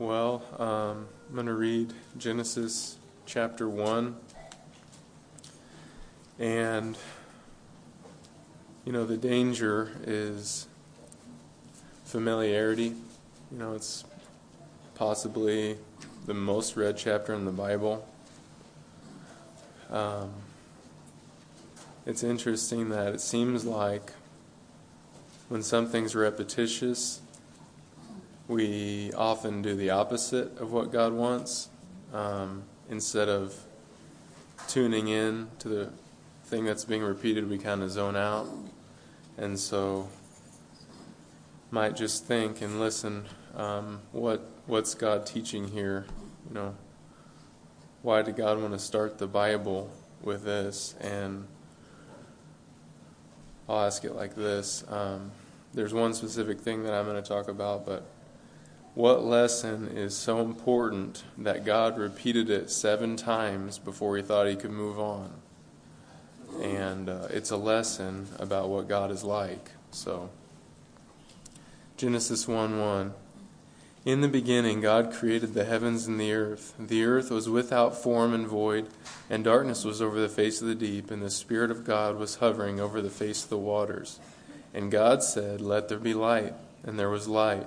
Well, um, I'm going to read Genesis chapter 1. And, you know, the danger is familiarity. You know, it's possibly the most read chapter in the Bible. Um, it's interesting that it seems like when something's repetitious, we often do the opposite of what God wants um, instead of tuning in to the thing that's being repeated, we kind of zone out. And so, might just think and listen um, what what's God teaching here? You know, why did God want to start the Bible with this? And I'll ask it like this. Um, there's one specific thing that I'm going to talk about, but what lesson is so important that God repeated it seven times before he thought he could move on? And uh, it's a lesson about what God is like. So, Genesis 1 1. In the beginning, God created the heavens and the earth. The earth was without form and void, and darkness was over the face of the deep, and the Spirit of God was hovering over the face of the waters. And God said, Let there be light. And there was light.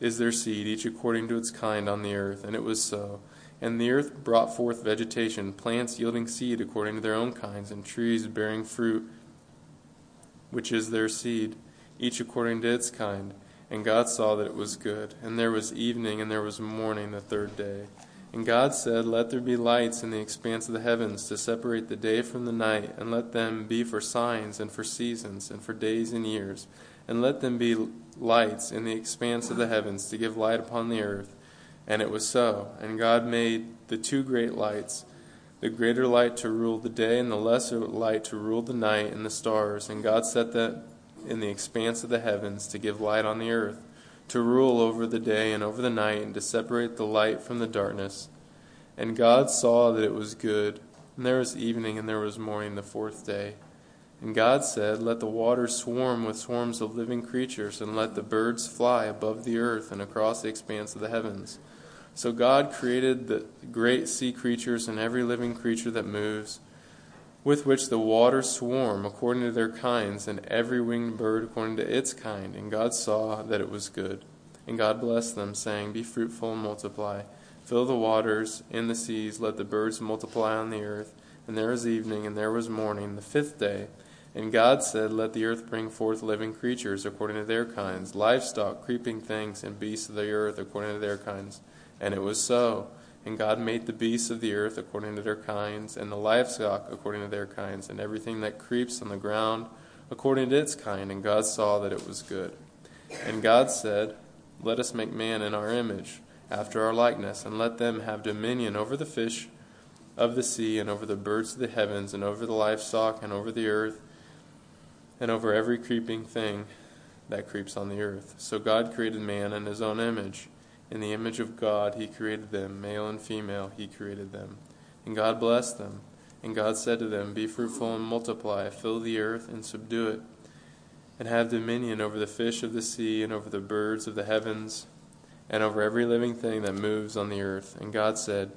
is their seed, each according to its kind on the earth. And it was so. And the earth brought forth vegetation, plants yielding seed according to their own kinds, and trees bearing fruit, which is their seed, each according to its kind. And God saw that it was good. And there was evening, and there was morning the third day. And God said, Let there be lights in the expanse of the heavens to separate the day from the night, and let them be for signs, and for seasons, and for days and years and let them be lights in the expanse of the heavens to give light upon the earth. And it was so. And God made the two great lights, the greater light to rule the day, and the lesser light to rule the night, and the stars. And God set that in the expanse of the heavens to give light on the earth, to rule over the day and over the night, and to separate the light from the darkness. And God saw that it was good. And there was evening, and there was morning the fourth day. And God said, Let the waters swarm with swarms of living creatures, and let the birds fly above the earth and across the expanse of the heavens. So God created the great sea creatures and every living creature that moves, with which the waters swarm according to their kinds, and every winged bird according to its kind. And God saw that it was good. And God blessed them, saying, Be fruitful and multiply. Fill the waters in the seas, let the birds multiply on the earth. And there was evening, and there was morning, the fifth day. And God said, Let the earth bring forth living creatures according to their kinds, livestock, creeping things, and beasts of the earth according to their kinds. And it was so. And God made the beasts of the earth according to their kinds, and the livestock according to their kinds, and everything that creeps on the ground according to its kind. And God saw that it was good. And God said, Let us make man in our image, after our likeness, and let them have dominion over the fish of the sea, and over the birds of the heavens, and over the livestock, and over the earth and over every creeping thing that creeps on the earth. So God created man in his own image. In the image of God, he created them, male and female, he created them. And God blessed them. And God said to them, Be fruitful and multiply, fill the earth and subdue it, and have dominion over the fish of the sea, and over the birds of the heavens, and over every living thing that moves on the earth. And God said,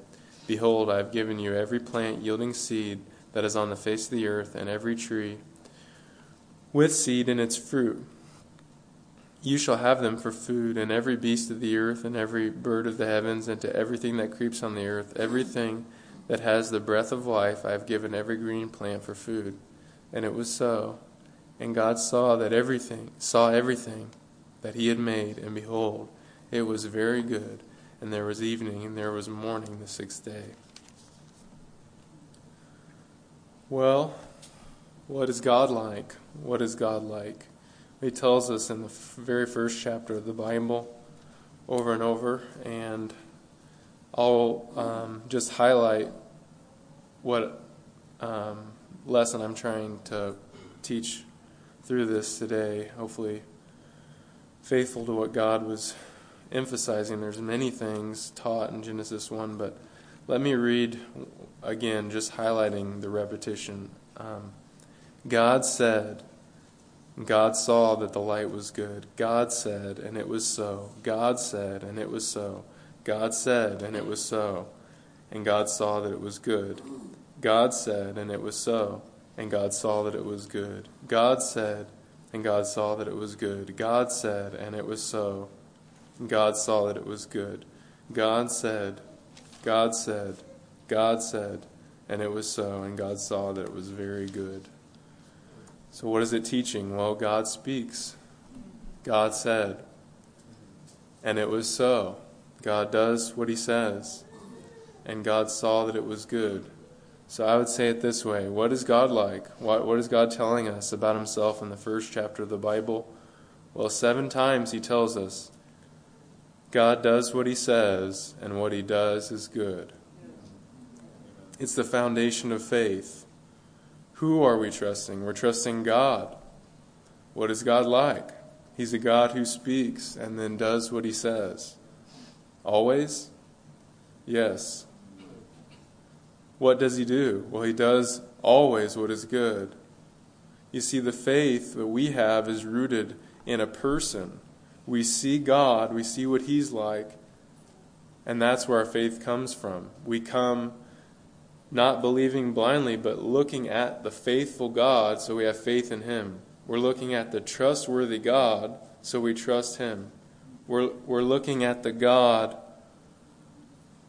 Behold, I have given you every plant yielding seed that is on the face of the earth, and every tree with seed in its fruit. You shall have them for food, and every beast of the earth, and every bird of the heavens, and to everything that creeps on the earth, everything that has the breath of life, I have given every green plant for food. And it was so. And God saw that everything, saw everything that he had made, and behold, it was very good. And there was evening, and there was morning the sixth day. Well, what is God like? What is God like? He tells us in the very first chapter of the Bible over and over, and I'll um, just highlight what um, lesson I'm trying to teach through this today. Hopefully, faithful to what God was emphasizing. There's many things taught in Genesis 1, but let me read again, just highlighting the repetition. Um, God said, God saw that the light was good. God said, and it was so. God said, and it was so. God said, and it was so. And God saw that it was good. God said, and it was so. And God saw that it was good. God said, and God saw that it was good. God said, and it was so. And God saw that it was good. God said, God said, God said, and it was so. And God saw that it was very good. So, what is it teaching? Well, God speaks. God said. And it was so. God does what he says. And God saw that it was good. So I would say it this way What is God like? What, what is God telling us about himself in the first chapter of the Bible? Well, seven times he tells us God does what he says, and what he does is good. It's the foundation of faith. Who are we trusting? We're trusting God. What is God like? He's a God who speaks and then does what he says. Always? Yes. What does he do? Well, he does always what is good. You see, the faith that we have is rooted in a person. We see God, we see what he's like, and that's where our faith comes from. We come not believing blindly, but looking at the faithful God, so we have faith in Him. We're looking at the trustworthy God, so we trust Him. We're, we're looking at the God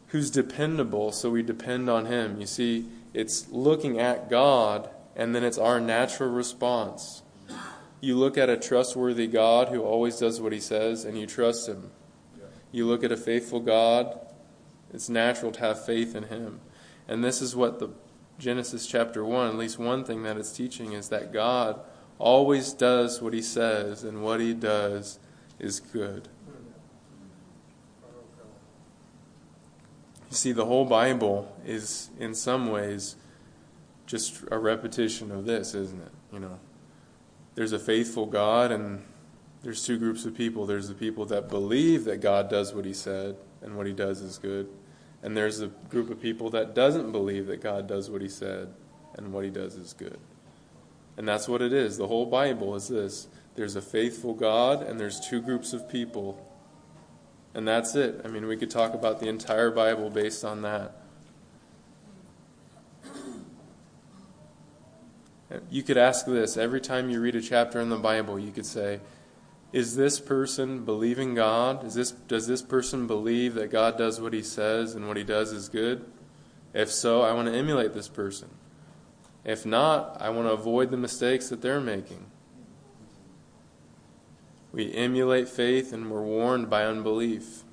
who's dependable, so we depend on Him. You see, it's looking at God, and then it's our natural response. You look at a trustworthy God who always does what He says, and you trust Him. You look at a faithful God, it's natural to have faith in Him. And this is what the Genesis chapter 1, at least one thing that it's teaching is that God always does what he says, and what he does is good. You see, the whole Bible is, in some ways, just a repetition of this, isn't it? You know, there's a faithful God, and there's two groups of people. There's the people that believe that God does what he said, and what he does is good. And there's a group of people that doesn't believe that God does what he said and what he does is good. And that's what it is. The whole Bible is this there's a faithful God, and there's two groups of people. And that's it. I mean, we could talk about the entire Bible based on that. You could ask this every time you read a chapter in the Bible, you could say, is this person believing God? Is this, does this person believe that God does what he says and what he does is good? If so, I want to emulate this person. If not, I want to avoid the mistakes that they're making. We emulate faith and we're warned by unbelief.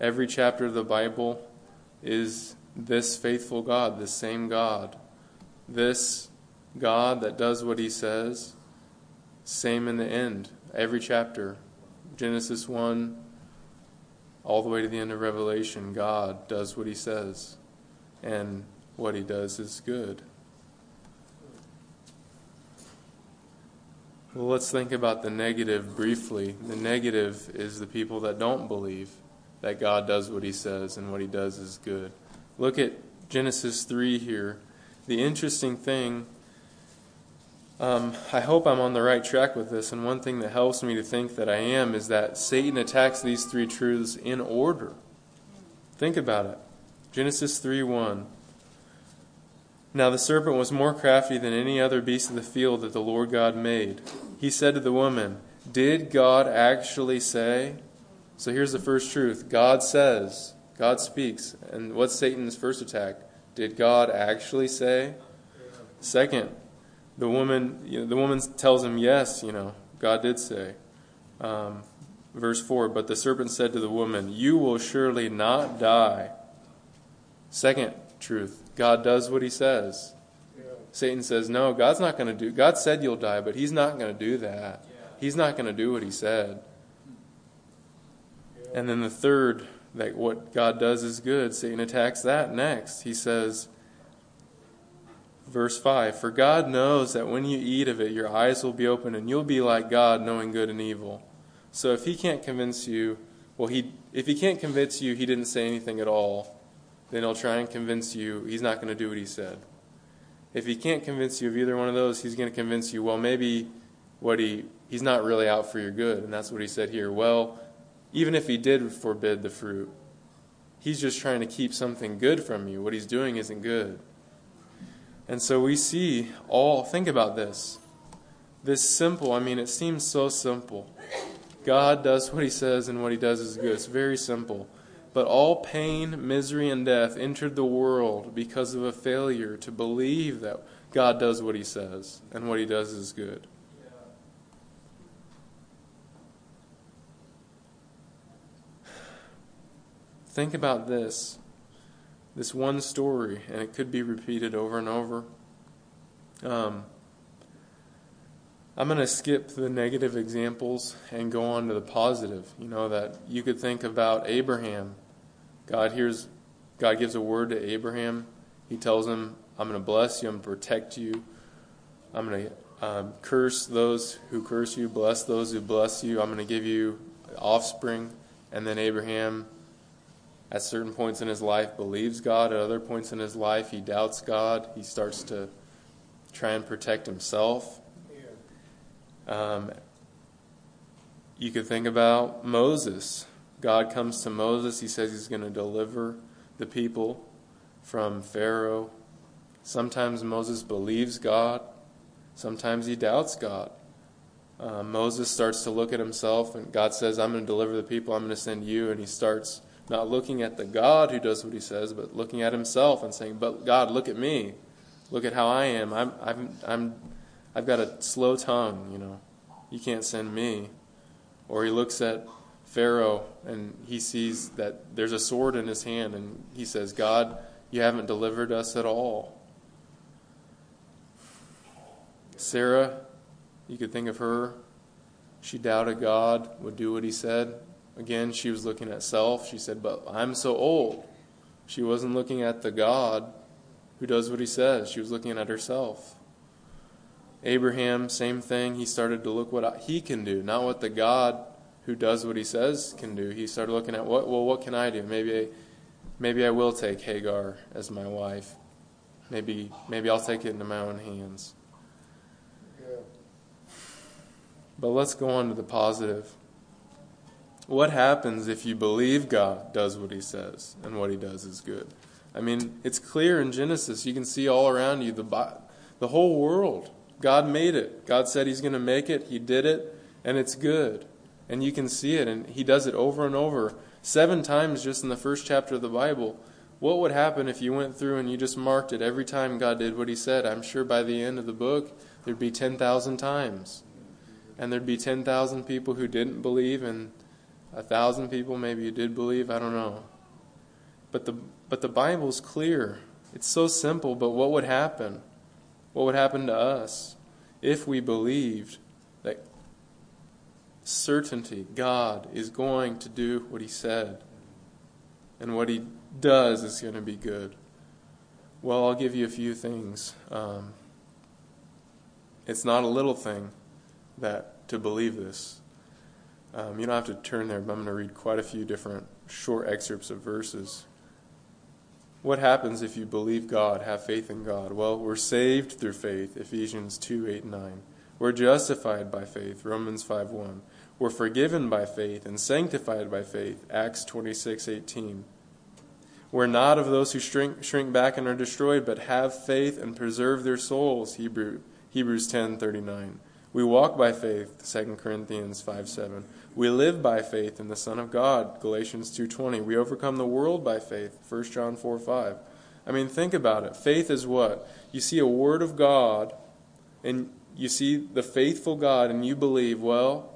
Every chapter of the Bible is this faithful God, this same God. This God that does what he says, same in the end every chapter, Genesis 1 all the way to the end of Revelation, God does what he says, and what he does is good. Well, let's think about the negative briefly. The negative is the people that don't believe that God does what he says and what he does is good. Look at Genesis 3 here. The interesting thing um, I hope I'm on the right track with this, and one thing that helps me to think that I am is that Satan attacks these three truths in order. Think about it. Genesis 3 1. Now the serpent was more crafty than any other beast of the field that the Lord God made. He said to the woman, Did God actually say? So here's the first truth God says, God speaks. And what's Satan's first attack? Did God actually say? Second, the woman, you know, the woman tells him, yes, you know, God did say. Um, verse 4 But the serpent said to the woman, You will surely not die. Second truth God does what he says. Yeah. Satan says, No, God's not going to do God said you'll die, but he's not going to do that. Yeah. He's not going to do what he said. Yeah. And then the third, that what God does is good. Satan attacks that next. He says, Verse 5 For God knows that when you eat of it, your eyes will be open, and you'll be like God, knowing good and evil. So if he can't convince you, well, he, if he can't convince you he didn't say anything at all, then he'll try and convince you he's not going to do what he said. If he can't convince you of either one of those, he's going to convince you, well, maybe what he he's not really out for your good, and that's what he said here. Well, even if he did forbid the fruit, he's just trying to keep something good from you. What he's doing isn't good. And so we see all, think about this. This simple, I mean, it seems so simple. God does what he says, and what he does is good. It's very simple. But all pain, misery, and death entered the world because of a failure to believe that God does what he says, and what he does is good. Think about this this one story, and it could be repeated over and over. Um, I'm going to skip the negative examples and go on to the positive. You know, that you could think about Abraham. God hears, God gives a word to Abraham. He tells him, I'm going to bless you, I'm going to protect you, I'm going to um, curse those who curse you, bless those who bless you, I'm going to give you offspring. And then Abraham at certain points in his life believes God, at other points in his life he doubts God. He starts to try and protect himself. Um, you could think about Moses. God comes to Moses. He says he's going to deliver the people from Pharaoh. Sometimes Moses believes God, sometimes he doubts God. Uh, Moses starts to look at himself, and God says, I'm going to deliver the people, I'm going to send you. And he starts not looking at the God who does what he says, but looking at himself and saying, But God, look at me. Look at how I am. I'm, I'm, I'm, I've got a slow tongue, you know. You can't send me. Or he looks at Pharaoh and he sees that there's a sword in his hand and he says, God, you haven't delivered us at all. Sarah, you could think of her. She doubted God would do what he said. Again, she was looking at self. She said, But I'm so old. She wasn't looking at the God who does what he says, she was looking at herself. Abraham, same thing. He started to look what he can do, not what the God who does what he says can do. He started looking at what well, what can I do? Maybe I, maybe I will take Hagar as my wife. Maybe maybe I'll take it into my own hands. But let's go on to the positive. What happens if you believe God does what he says and what he does is good? I mean, it's clear in Genesis. You can see all around you the, the whole world. God made it. God said he's going to make it. He did it, and it's good. And you can see it, and he does it over and over. Seven times just in the first chapter of the Bible. What would happen if you went through and you just marked it every time God did what he said? I'm sure by the end of the book, there'd be 10,000 times. And there'd be 10,000 people who didn't believe, and a thousand people maybe you did believe, I don't know. But the but the Bible's clear. It's so simple, but what would happen? What would happen to us if we believed that certainty God is going to do what he said and what he does is going to be good? Well, I'll give you a few things. Um, it's not a little thing that to believe this. Um, you don't have to turn there, but I'm going to read quite a few different short excerpts of verses. What happens if you believe God, have faith in God? Well, we're saved through faith, Ephesians 2 8 and 9. We're justified by faith, Romans 5 1. We're forgiven by faith and sanctified by faith, Acts 26 18. We're not of those who shrink, shrink back and are destroyed, but have faith and preserve their souls, Hebrew, Hebrews 10 39. We walk by faith, 2 Corinthians 5 7. We live by faith in the Son of God, Galatians 2.20. We overcome the world by faith, 1 John 4.5. I mean, think about it. Faith is what? You see a word of God, and you see the faithful God, and you believe, well,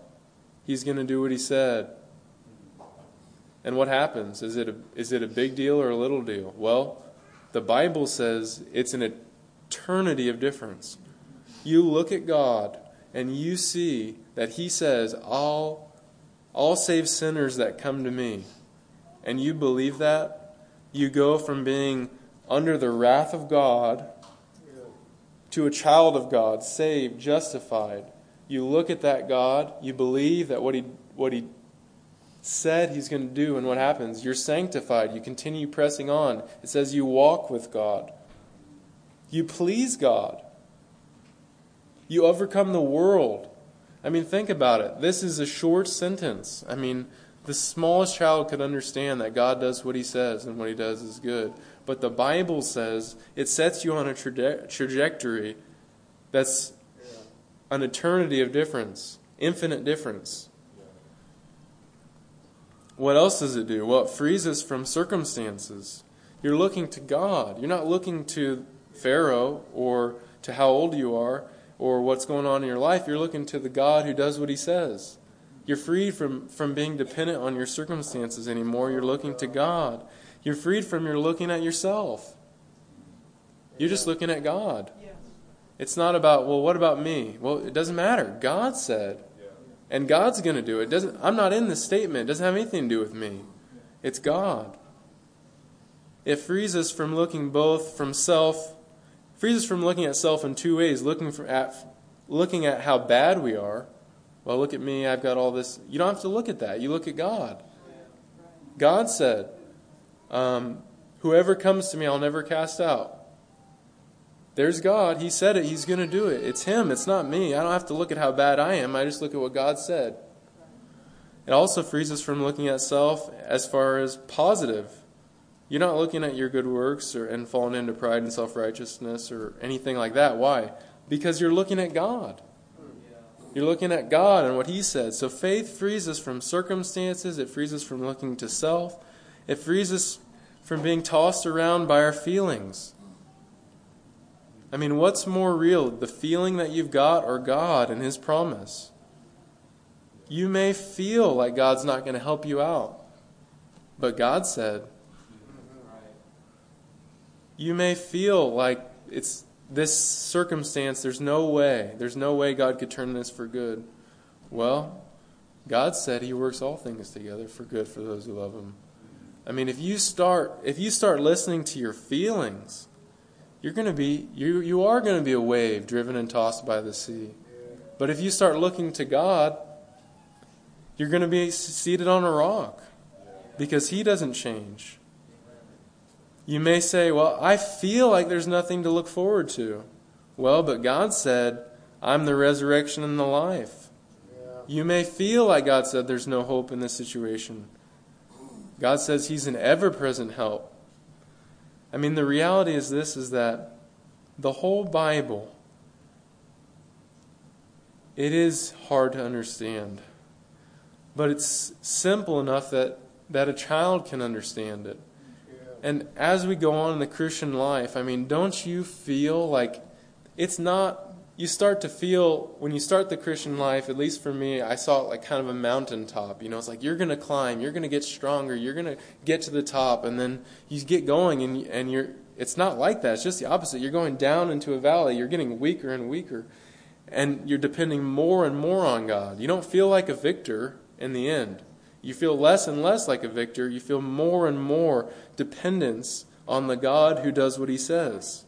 he's going to do what he said. And what happens? Is it, a, is it a big deal or a little deal? Well, the Bible says it's an eternity of difference. You look at God and you see that He says, I'll, I'll save sinners that come to me. And you believe that, you go from being under the wrath of God to a child of God, saved, justified. You look at that God, you believe that what He, what he said He's going to do, and what happens? You're sanctified. You continue pressing on. It says you walk with God, you please God. You overcome the world. I mean, think about it. This is a short sentence. I mean, the smallest child could understand that God does what he says and what he does is good. But the Bible says it sets you on a traje- trajectory that's an eternity of difference, infinite difference. What else does it do? Well, it frees us from circumstances. You're looking to God. You're not looking to Pharaoh or to how old you are or what's going on in your life, you're looking to the God who does what he says. You're freed from, from being dependent on your circumstances anymore. You're looking to God. You're freed from your looking at yourself. You're just looking at God. It's not about, well, what about me? Well, it doesn't matter. God said. And God's going to do it. Doesn't I'm not in this statement. It doesn't have anything to do with me. It's God. It frees us from looking both from self frees us from looking at self in two ways looking, for, at, looking at how bad we are. Well, look at me, I've got all this. You don't have to look at that. You look at God. God said, um, Whoever comes to me, I'll never cast out. There's God. He said it. He's going to do it. It's Him. It's not me. I don't have to look at how bad I am. I just look at what God said. It also frees us from looking at self as far as positive. You're not looking at your good works or, and falling into pride and self righteousness or anything like that. Why? Because you're looking at God. You're looking at God and what He said. So faith frees us from circumstances, it frees us from looking to self, it frees us from being tossed around by our feelings. I mean, what's more real, the feeling that you've got or God and His promise? You may feel like God's not going to help you out, but God said, you may feel like it's this circumstance, there's no way, there's no way God could turn this for good. Well, God said he works all things together for good for those who love him. I mean, if you start if you start listening to your feelings, you're going to be you you are going to be a wave driven and tossed by the sea. But if you start looking to God, you're going to be seated on a rock because he doesn't change. You may say, Well, I feel like there's nothing to look forward to. Well, but God said, I'm the resurrection and the life. Yeah. You may feel like God said there's no hope in this situation. God says He's an ever present help. I mean, the reality is this is that the whole Bible, it is hard to understand. But it's simple enough that, that a child can understand it. And as we go on in the Christian life, I mean, don't you feel like it's not, you start to feel, when you start the Christian life, at least for me, I saw it like kind of a mountaintop. You know, it's like you're going to climb, you're going to get stronger, you're going to get to the top, and then you get going, and, and you're, it's not like that. It's just the opposite. You're going down into a valley, you're getting weaker and weaker, and you're depending more and more on God. You don't feel like a victor in the end. You feel less and less like a victor. You feel more and more dependence on the God who does what he says.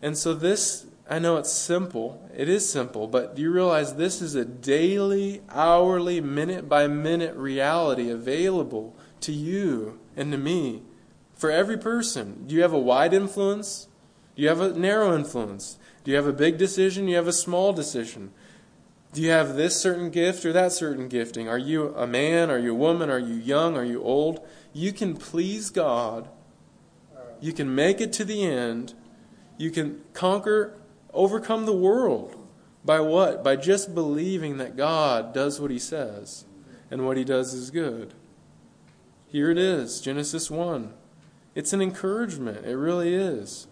And so, this, I know it's simple. It is simple, but do you realize this is a daily, hourly, minute by minute reality available to you and to me for every person? Do you have a wide influence? Do you have a narrow influence? Do you have a big decision? Do you have a small decision? Do you have this certain gift or that certain gifting? Are you a man? Are you a woman? Are you young? Are you old? You can please God. You can make it to the end. You can conquer, overcome the world. By what? By just believing that God does what He says, and what He does is good. Here it is Genesis 1. It's an encouragement. It really is.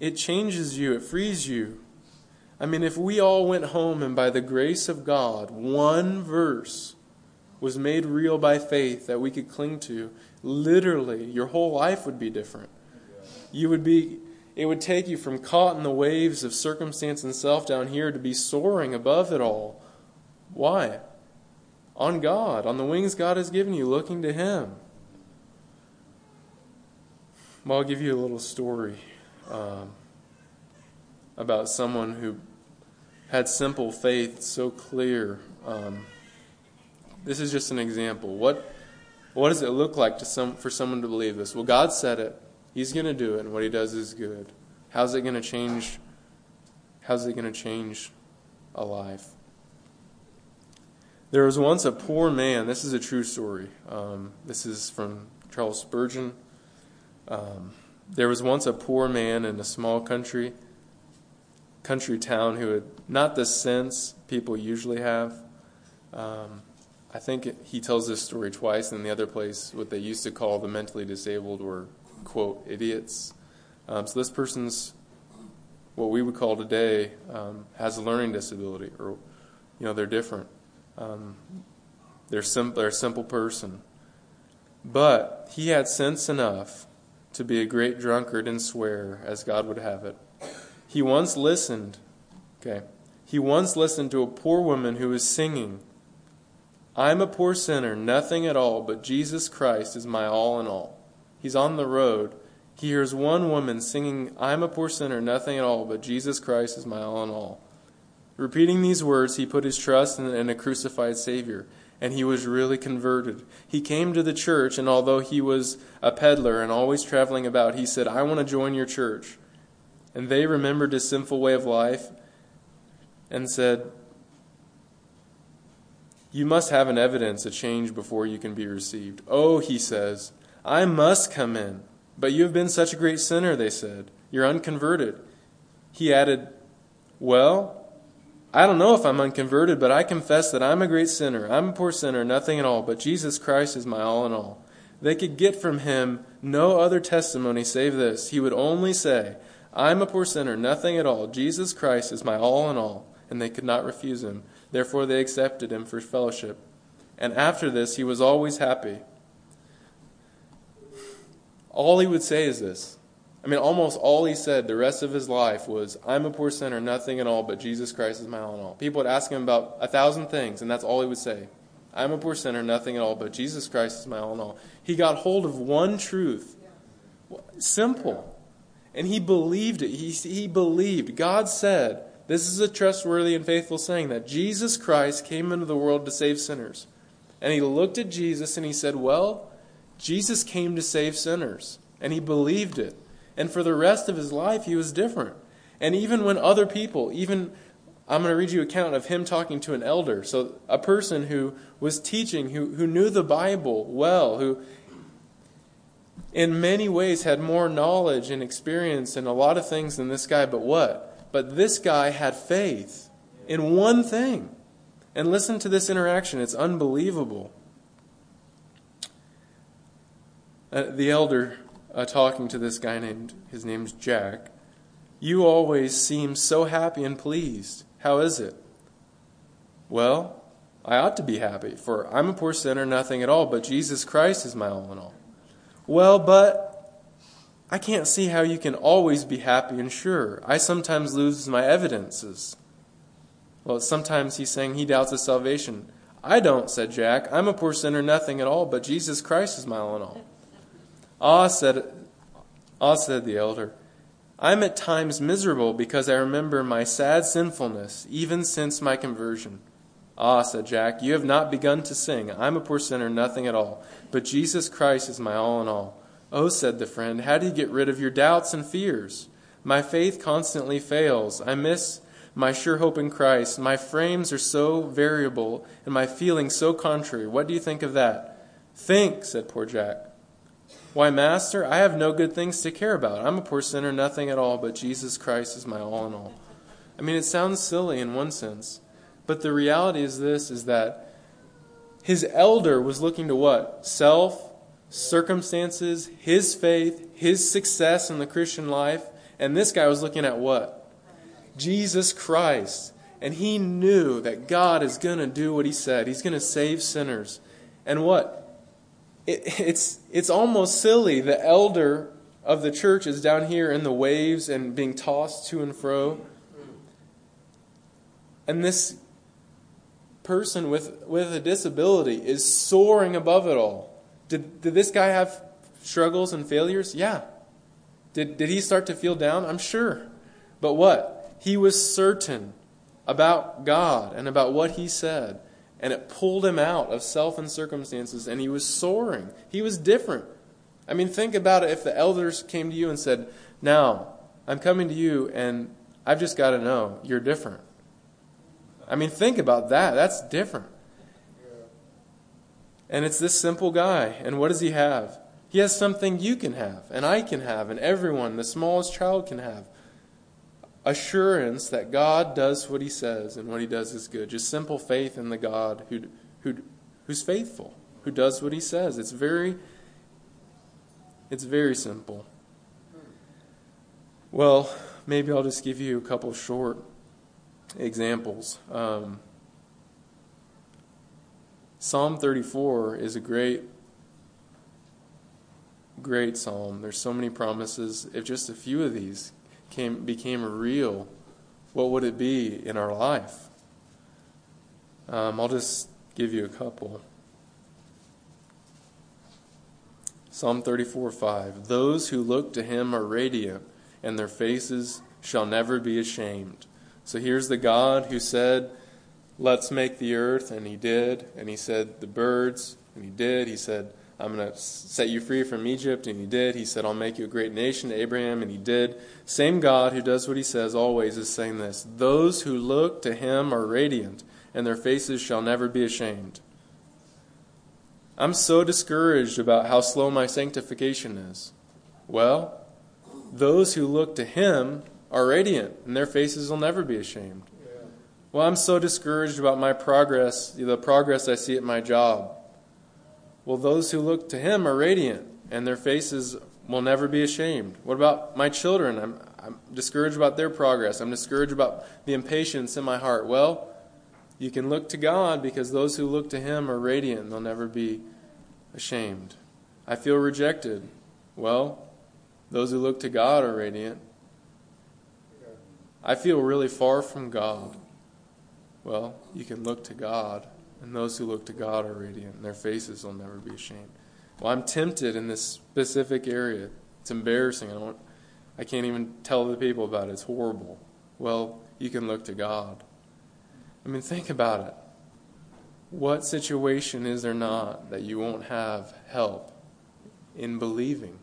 It changes you, it frees you. I mean, if we all went home and by the grace of God, one verse was made real by faith that we could cling to, literally, your whole life would be different. You would be it would take you from caught in the waves of circumstance and self down here to be soaring above it all. Why? On God, on the wings God has given you, looking to Him. Well, I'll give you a little story um, about someone who had simple faith so clear. Um, this is just an example. What, what does it look like to some, for someone to believe this? Well, God said it. He's going to do it, and what He does is good. How's it going to change? How's it going to change a life? There was once a poor man. This is a true story. Um, this is from Charles Spurgeon. Um, there was once a poor man in a small country country town who had not the sense people usually have. Um, I think he tells this story twice. In the other place, what they used to call the mentally disabled were quote idiots. Um, so this person's what we would call today um, has a learning disability, or you know they're different. Um, they're, sim- they're a simple person, but he had sense enough to be a great drunkard and swear as God would have it. He once listened, okay, he once listened to a poor woman who was singing, I'm a poor sinner, nothing at all, but Jesus Christ is my all in all. He's on the road. He hears one woman singing, I'm a poor sinner, nothing at all, but Jesus Christ is my all in all. Repeating these words, he put his trust in, in a crucified Savior and he was really converted. He came to the church, and although he was a peddler and always traveling about, he said, I want to join your church. And they remembered his sinful way of life and said, You must have an evidence, a change before you can be received. Oh, he says, I must come in. But you have been such a great sinner, they said. You're unconverted. He added, Well, I don't know if I'm unconverted, but I confess that I'm a great sinner. I'm a poor sinner, nothing at all, but Jesus Christ is my all in all. They could get from him no other testimony save this. He would only say, I'm a poor sinner, nothing at all. Jesus Christ is my all in all. And they could not refuse him. Therefore, they accepted him for fellowship. And after this, he was always happy. All he would say is this I mean, almost all he said the rest of his life was, I'm a poor sinner, nothing at all, but Jesus Christ is my all in all. People would ask him about a thousand things, and that's all he would say. I'm a poor sinner, nothing at all, but Jesus Christ is my all in all. He got hold of one truth. Simple. And he believed it. He, he believed. God said, this is a trustworthy and faithful saying, that Jesus Christ came into the world to save sinners. And he looked at Jesus and he said, Well, Jesus came to save sinners. And he believed it. And for the rest of his life, he was different. And even when other people, even I'm going to read you an account of him talking to an elder. So, a person who was teaching, who, who knew the Bible well, who in many ways had more knowledge and experience and a lot of things than this guy, but what? But this guy had faith in one thing. And listen to this interaction, it's unbelievable. Uh, the elder uh, talking to this guy named, his name's Jack. You always seem so happy and pleased. How is it? Well, I ought to be happy, for I'm a poor sinner, nothing at all, but Jesus Christ is my all in all. Well, but I can't see how you can always be happy and sure. I sometimes lose my evidences. Well, sometimes he's saying he doubts his salvation. I don't, said Jack. I'm a poor sinner, nothing at all, but Jesus Christ is my all in all. Ah, said, ah, said the elder, I'm at times miserable because I remember my sad sinfulness, even since my conversion. Ah, said Jack, you have not begun to sing. I'm a poor sinner, nothing at all. But Jesus Christ is my all in all. Oh, said the friend, how do you get rid of your doubts and fears? My faith constantly fails. I miss my sure hope in Christ. My frames are so variable and my feelings so contrary. What do you think of that? Think, said poor Jack. Why, Master, I have no good things to care about. I'm a poor sinner, nothing at all, but Jesus Christ is my all in all. I mean, it sounds silly in one sense, but the reality is this is that his elder was looking to what? Self, circumstances, his faith, his success in the Christian life. And this guy was looking at what? Jesus Christ. And he knew that God is going to do what he said. He's going to save sinners. And what? It, it's, it's almost silly. The elder of the church is down here in the waves and being tossed to and fro. And this person with, with a disability is soaring above it all. Did, did this guy have struggles and failures? Yeah. Did, did he start to feel down? I'm sure. But what? He was certain about God and about what he said. And it pulled him out of self and circumstances, and he was soaring. He was different. I mean, think about it if the elders came to you and said, Now, I'm coming to you, and I've just got to know you're different. I mean, think about that. That's different. And it's this simple guy. And what does he have? He has something you can have, and I can have, and everyone, the smallest child, can have. Assurance that God does what he says, and what he does is good. Just simple faith in the God who, who, who's faithful, who does what he says. It's very, it's very simple. Hmm. Well, maybe I'll just give you a couple short examples. Um, Psalm 34 is a great, great psalm. There's so many promises. If just a few of these came, became real, what would it be in our life? Um, I'll just give you a couple. Psalm 34 5. Those who look to him are radiant, and their faces shall never be ashamed. So here's the God who said, Let's make the earth, and he did. And he said, The birds, and he did. He said, I'm going to set you free from Egypt, and he did. He said, I'll make you a great nation Abraham, and he did. Same God who does what he says always is saying this Those who look to him are radiant, and their faces shall never be ashamed. I'm so discouraged about how slow my sanctification is. Well, those who look to him are radiant, and their faces will never be ashamed. Well, I'm so discouraged about my progress, the progress I see at my job. Well, those who look to Him are radiant, and their faces will never be ashamed. What about my children? I'm, I'm discouraged about their progress. I'm discouraged about the impatience in my heart. Well, you can look to God because those who look to Him are radiant, and they'll never be ashamed. I feel rejected. Well, those who look to God are radiant, I feel really far from God. Well, you can look to God, and those who look to God are radiant, and their faces will never be ashamed. Well, I'm tempted in this specific area. It's embarrassing. I don't I can't even tell the people about it. It's horrible. Well, you can look to God. I mean, think about it. What situation is there not that you won't have help in believing?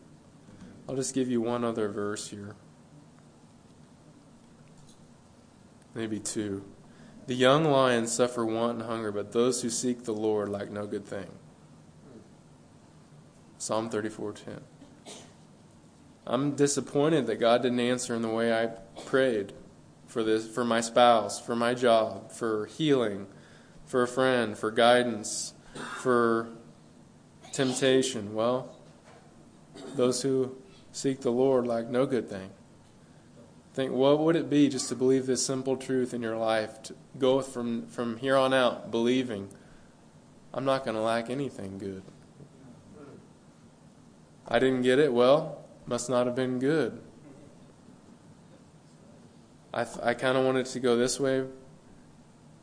I'll just give you one other verse here. Maybe two. The young lions suffer want and hunger, but those who seek the Lord lack no good thing. Psalm 34:10. I'm disappointed that God didn't answer in the way I prayed for this for my spouse, for my job, for healing, for a friend, for guidance, for temptation. Well, those who seek the Lord lack no good thing. Think, what would it be just to believe this simple truth in your life? To go from, from here on out believing, I'm not going to lack anything good. I didn't get it. Well, must not have been good. I, I kind of wanted to go this way.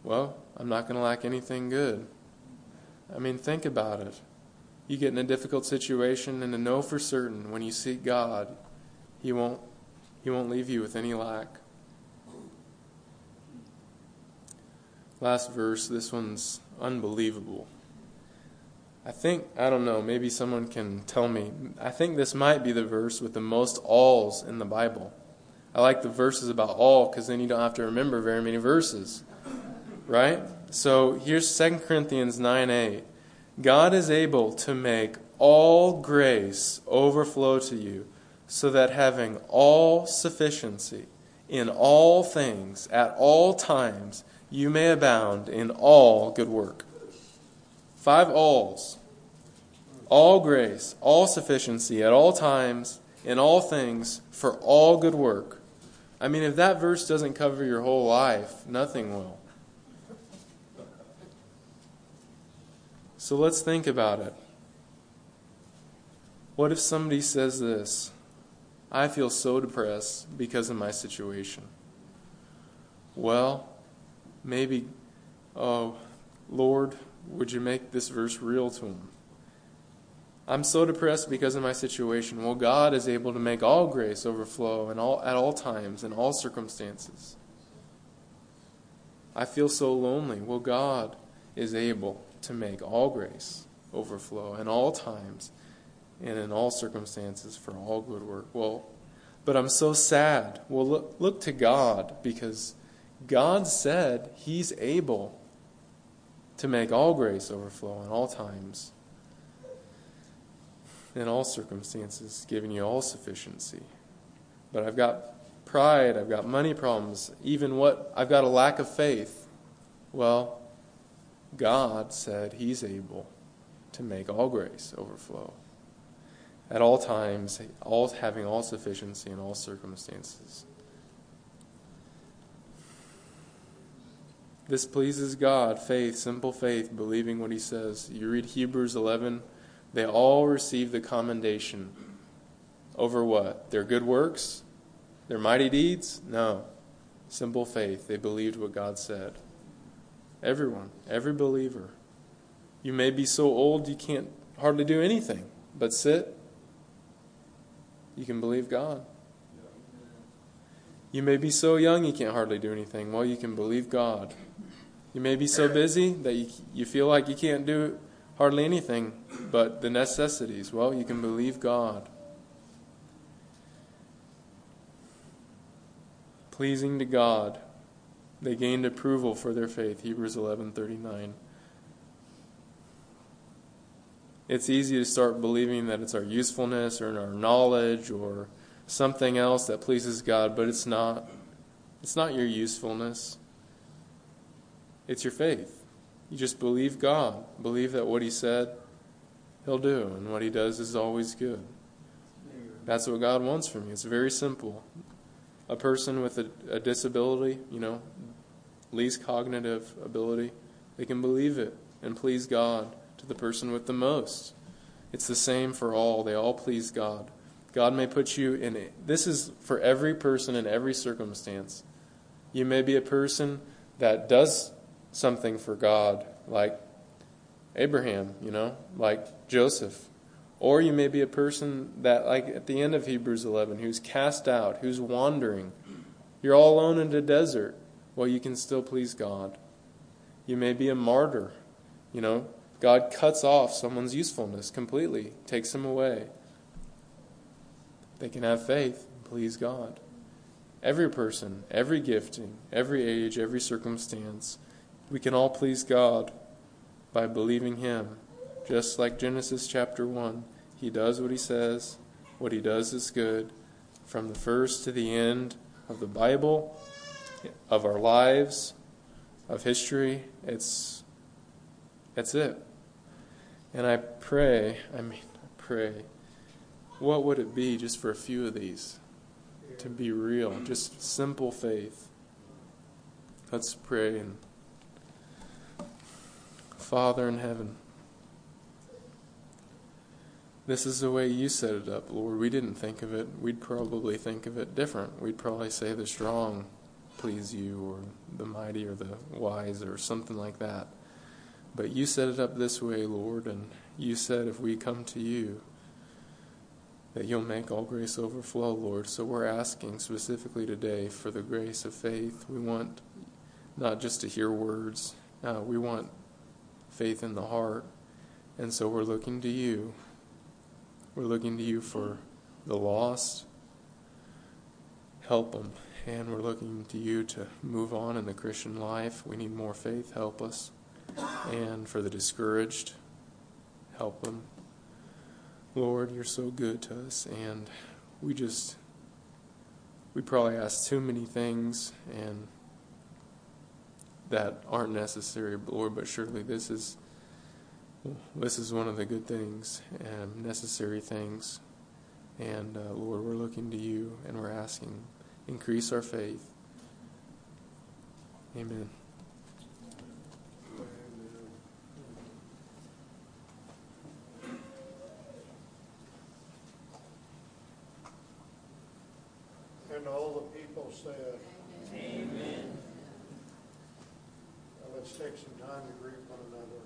Well, I'm not going to lack anything good. I mean, think about it. You get in a difficult situation, and to know for certain when you seek God, He won't he won't leave you with any lack. Last verse, this one's unbelievable. I think, I don't know, maybe someone can tell me. I think this might be the verse with the most alls in the Bible. I like the verses about all because then you don't have to remember very many verses. Right? So here's 2 Corinthians 9 8. God is able to make all grace overflow to you so that having all sufficiency in all things at all times, you may abound in all good work. Five alls. all grace, all sufficiency, at all times, in all things, for all good work. I mean, if that verse doesn't cover your whole life, nothing will. So let's think about it. What if somebody says this? I feel so depressed because of my situation. Well, maybe, oh, Lord, would you make this verse real to him? I'm so depressed because of my situation. Well, God is able to make all grace overflow and all, at all times, in all circumstances. I feel so lonely. Well, God is able to make all grace overflow in all times and in all circumstances for all good work. Well, but I'm so sad. Well, look, look to God because God said He's able to make all grace overflow in all times in all circumstances, giving you all sufficiency. But I've got pride, I've got money problems, even what I've got a lack of faith. Well, God said He's able to make all grace overflow at all times, all having all sufficiency in all circumstances. This pleases God, faith, simple faith, believing what He says. You read Hebrews 11 they all receive the commendation over what? Their good works? Their mighty deeds? No. Simple faith. They believed what God said. Everyone, every believer. You may be so old you can't hardly do anything, but sit. You can believe God. You may be so young you can't hardly do anything. Well, you can believe God. You may be so busy that you, you feel like you can't do hardly anything but the necessities. Well, you can believe God. Pleasing to God, they gained approval for their faith. Hebrews 11:39. It's easy to start believing that it's our usefulness or our knowledge or something else that pleases God, but it's not. It's not your usefulness. It's your faith. You just believe God. Believe that what He said, He'll do, and what He does is always good. That's what God wants from you. It's very simple. A person with a, a disability, you know, least cognitive ability, they can believe it and please God to the person with the most. It's the same for all. They all please God. God may put you in it. This is for every person in every circumstance. You may be a person that does something for God, like Abraham, you know, like Joseph. Or you may be a person that, like at the end of Hebrews 11, who's cast out, who's wandering. You're all alone in the desert. Well, you can still please God. You may be a martyr. You know, God cuts off someone's usefulness completely, takes them away. They can have faith, and please God. Every person, every gifting, every age, every circumstance we can all please God by believing Him. Just like Genesis chapter 1, He does what He says, what He does is good. From the first to the end of the Bible, of our lives, of history, it's that's it. And I pray, I mean, I pray, what would it be just for a few of these to be real? Just simple faith. Let's pray and Father in heaven, this is the way you set it up, Lord. We didn't think of it. We'd probably think of it different. We'd probably say the strong please you, or the mighty, or the wise, or something like that. But you set it up this way, Lord, and you said if we come to you, that you'll make all grace overflow, Lord. So we're asking specifically today for the grace of faith. We want not just to hear words, uh, we want faith in the heart. And so we're looking to you. We're looking to you for the lost. Help them. And we're looking to you to move on in the Christian life. We need more faith. Help us and for the discouraged. Help them. Lord, you're so good to us, and we just, we probably ask too many things and that aren't necessary, Lord, but surely this is. This is one of the good things and necessary things. And uh, Lord, we're looking to you and we're asking, increase our faith. Amen. Bible says. Amen. Now let's take some time to greet one another.